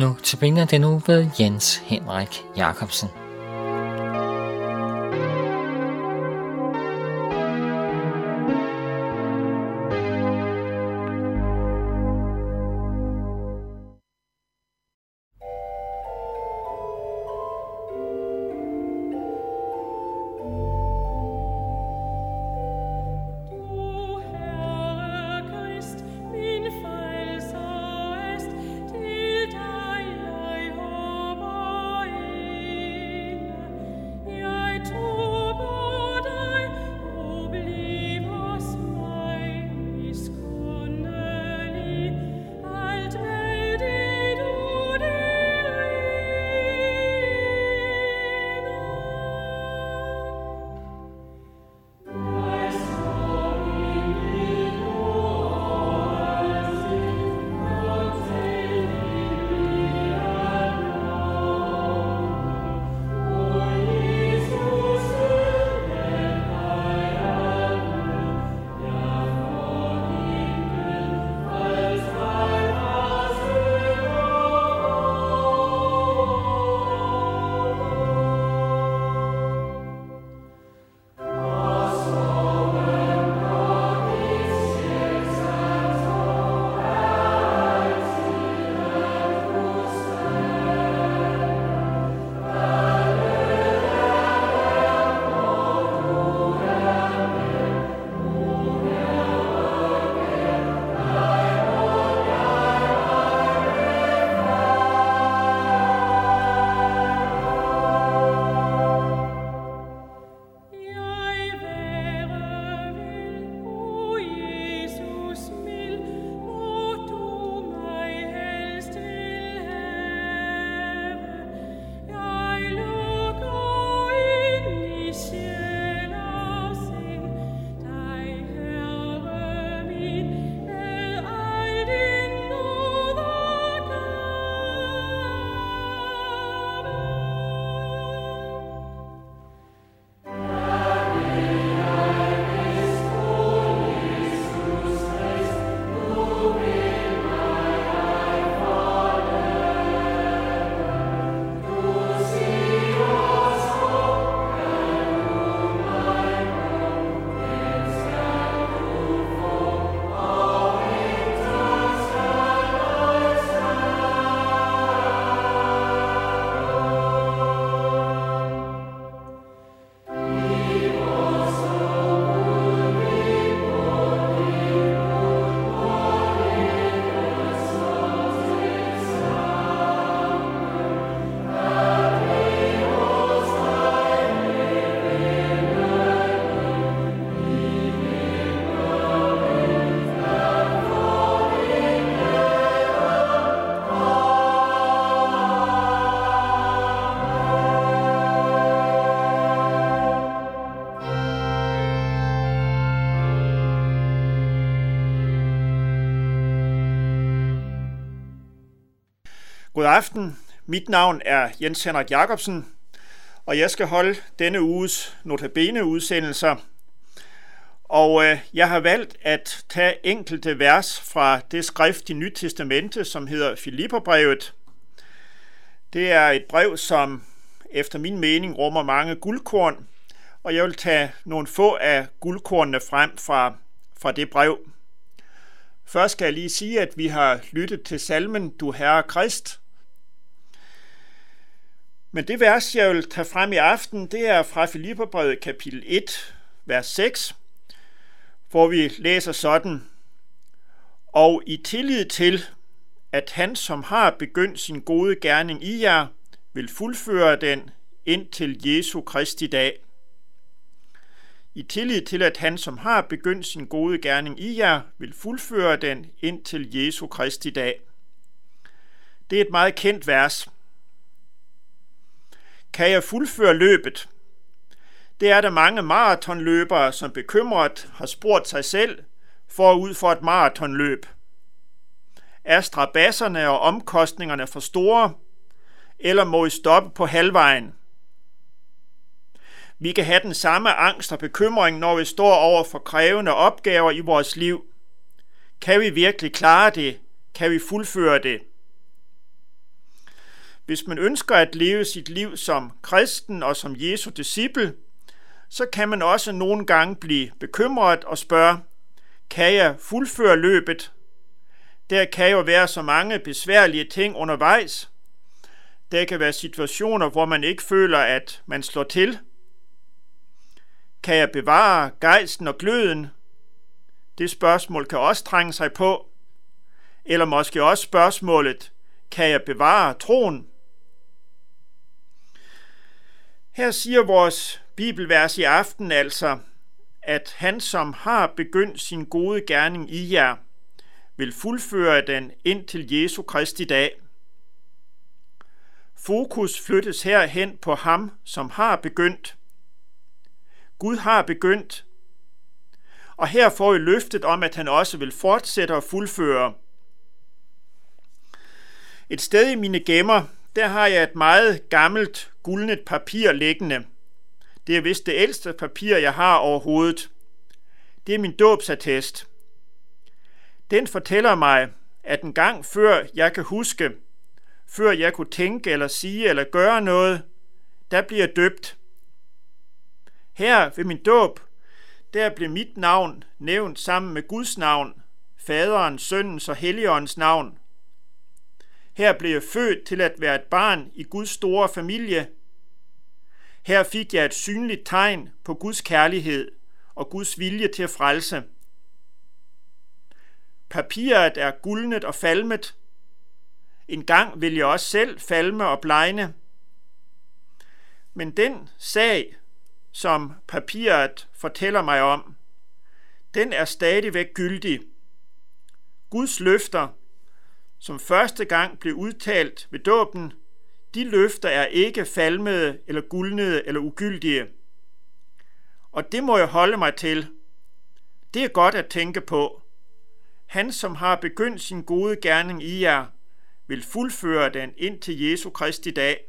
Nu tilbringer den nu ved Jens Henrik Jacobsen. God aften. Mit navn er Jens Henrik Jacobsen, og jeg skal holde denne uges notabene udsendelser. Og øh, jeg har valgt at tage enkelte vers fra det skrift i Nyt Testamente, som hedder Filipperbrevet. Det er et brev, som efter min mening rummer mange guldkorn, og jeg vil tage nogle få af guldkornene frem fra, fra det brev. Først skal jeg lige sige, at vi har lyttet til salmen Du Herre Krist, men det vers, jeg vil tage frem i aften, det er fra Filipperbrevet kapitel 1, vers 6, hvor vi læser sådan, Og i tillid til, at han, som har begyndt sin gode gerning i jer, vil fuldføre den indtil Jesu Kristi dag. I tillid til, at han, som har begyndt sin gode gerning i jer, vil fuldføre den indtil Jesu Kristi dag. Det er et meget kendt vers, kan jeg fuldføre løbet? Det er der mange maratonløbere, som bekymret har spurgt sig selv forud for et maratonløb. Er strabasserne og omkostningerne for store, eller må I stoppe på halvvejen? Vi kan have den samme angst og bekymring, når vi står over for krævende opgaver i vores liv. Kan vi virkelig klare det? Kan vi fuldføre det? Hvis man ønsker at leve sit liv som kristen og som Jesu disciple, så kan man også nogle gange blive bekymret og spørge, kan jeg fuldføre løbet? Der kan jo være så mange besværlige ting undervejs. Der kan være situationer, hvor man ikke føler, at man slår til. Kan jeg bevare gejsten og gløden? Det spørgsmål kan også trænge sig på. Eller måske også spørgsmålet, kan jeg bevare troen? Her siger vores bibelvers i aften altså, at han, som har begyndt sin gode gerning i jer, vil fuldføre den indtil Jesu Kristi dag. Fokus flyttes herhen på ham, som har begyndt. Gud har begyndt, og her får vi løftet om, at han også vil fortsætte og fuldføre. Et sted i mine gemmer, der har jeg et meget gammelt guldnet papir liggende. Det er vist det ældste papir, jeg har overhovedet. Det er min dåbsattest. Den fortæller mig, at en gang før jeg kan huske, før jeg kunne tænke eller sige eller gøre noget, der bliver jeg døbt. Her ved min dåb, der blev mit navn nævnt sammen med Guds navn, Faderens, Søndens og Helligåndens navn. Her blev jeg født til at være et barn i Guds store familie. Her fik jeg et synligt tegn på Guds kærlighed og Guds vilje til at frelse. Papiret er guldnet og falmet. En gang vil jeg også selv falme og blegne. Men den sag, som papiret fortæller mig om, den er stadigvæk gyldig. Guds løfter, som første gang blev udtalt ved dåben, de løfter er ikke falmede eller guldnede eller ugyldige. Og det må jeg holde mig til. Det er godt at tænke på. Han, som har begyndt sin gode gerning i jer, vil fuldføre den ind til Jesu Kristi dag.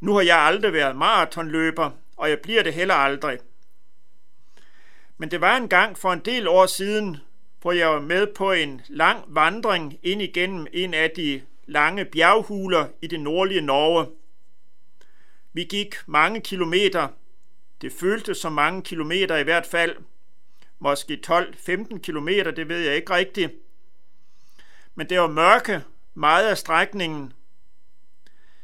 Nu har jeg aldrig været maratonløber, og jeg bliver det heller aldrig. Men det var en gang for en del år siden, hvor jeg var med på en lang vandring ind igennem en af de lange bjerghuler i det nordlige Norge. Vi gik mange kilometer. Det føltes som mange kilometer i hvert fald. Måske 12-15 kilometer, det ved jeg ikke rigtigt. Men det var mørke meget af strækningen,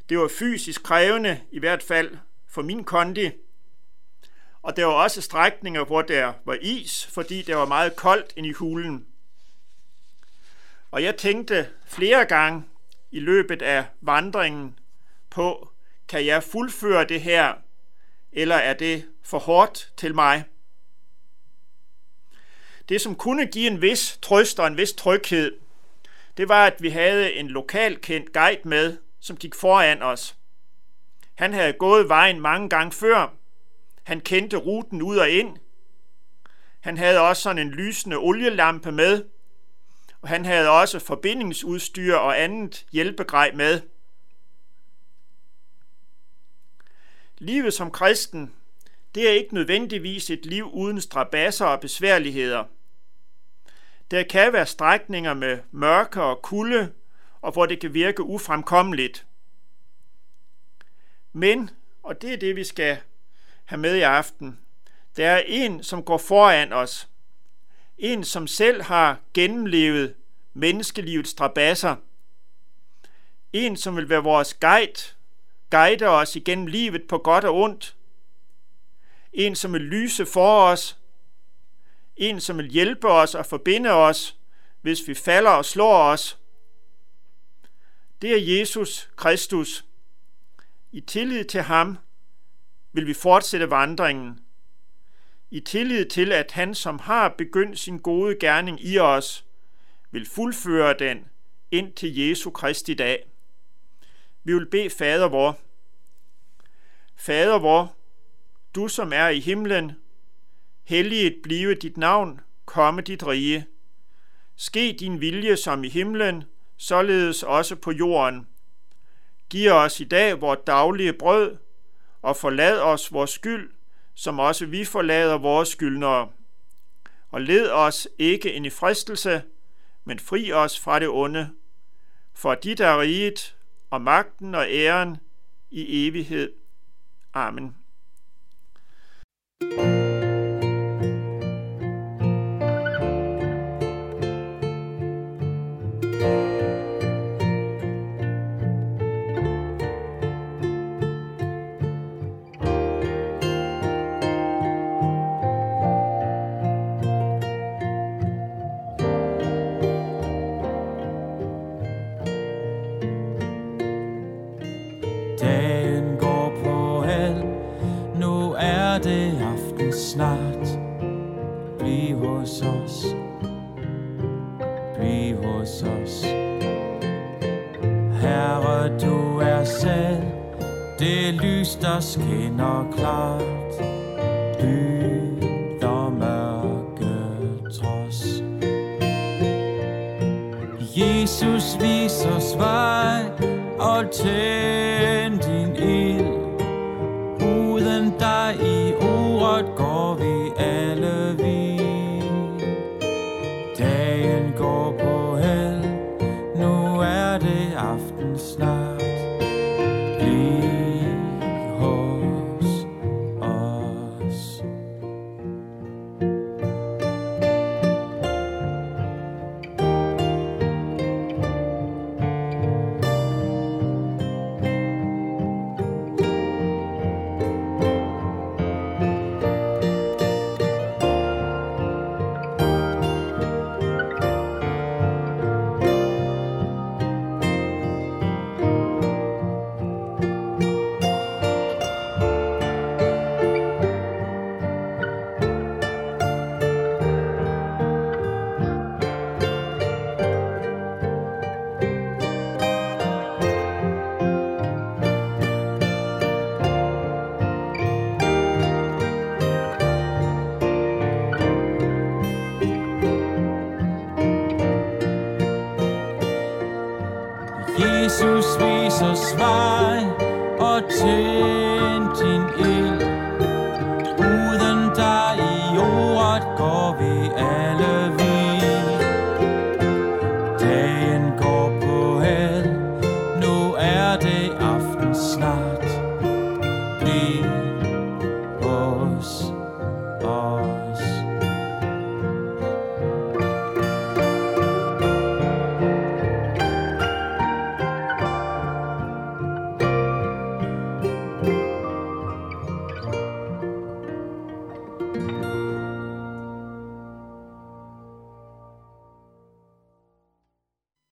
det var fysisk krævende, i hvert fald for min kondi. Og der var også strækninger, hvor der var is, fordi det var meget koldt ind i hulen. Og jeg tænkte flere gange i løbet af vandringen på, kan jeg fuldføre det her, eller er det for hårdt til mig? Det, som kunne give en vis trøst og en vis tryghed, det var, at vi havde en lokalkendt guide med, som gik foran os. Han havde gået vejen mange gange før. Han kendte ruten ud og ind. Han havde også sådan en lysende olielampe med, og han havde også forbindingsudstyr og andet hjælpegrej med. Livet som kristen, det er ikke nødvendigvis et liv uden strabasser og besværligheder. Der kan være strækninger med mørke og kulde, og hvor det kan virke ufremkommeligt. Men, og det er det, vi skal have med i aften, der er en, som går foran os. En, som selv har gennemlevet menneskelivets strabasser. En, som vil være vores guide, guide os igennem livet på godt og ondt. En, som vil lyse for os. En, som vil hjælpe os og forbinde os, hvis vi falder og slår os det er Jesus Kristus. I tillid til ham vil vi fortsætte vandringen. I tillid til, at han, som har begyndt sin gode gerning i os, vil fuldføre den ind til Jesu Kristi dag. Vi vil bede Fader vor. Fader vor, du som er i himlen, helliget blive dit navn, komme dit rige. Ske din vilje som i himlen, således også på jorden. Giv os i dag vores daglige brød, og forlad os vores skyld, som også vi forlader vores skyldnere. Og led os ikke ind i fristelse, men fri os fra det onde. For dit er riget, og magten og æren i evighed. Amen. Snart. Bliv hos os, bliv hos os. Herre, du er selv, det lys, der skinner klart. Lyd og mørke trods. Jesus, vis os vej og tænd Jesus viser svej og tænd din ild. Uden dig i jordet går vi alle vi. Dagen går på hel, nu er det aften snart. Bliv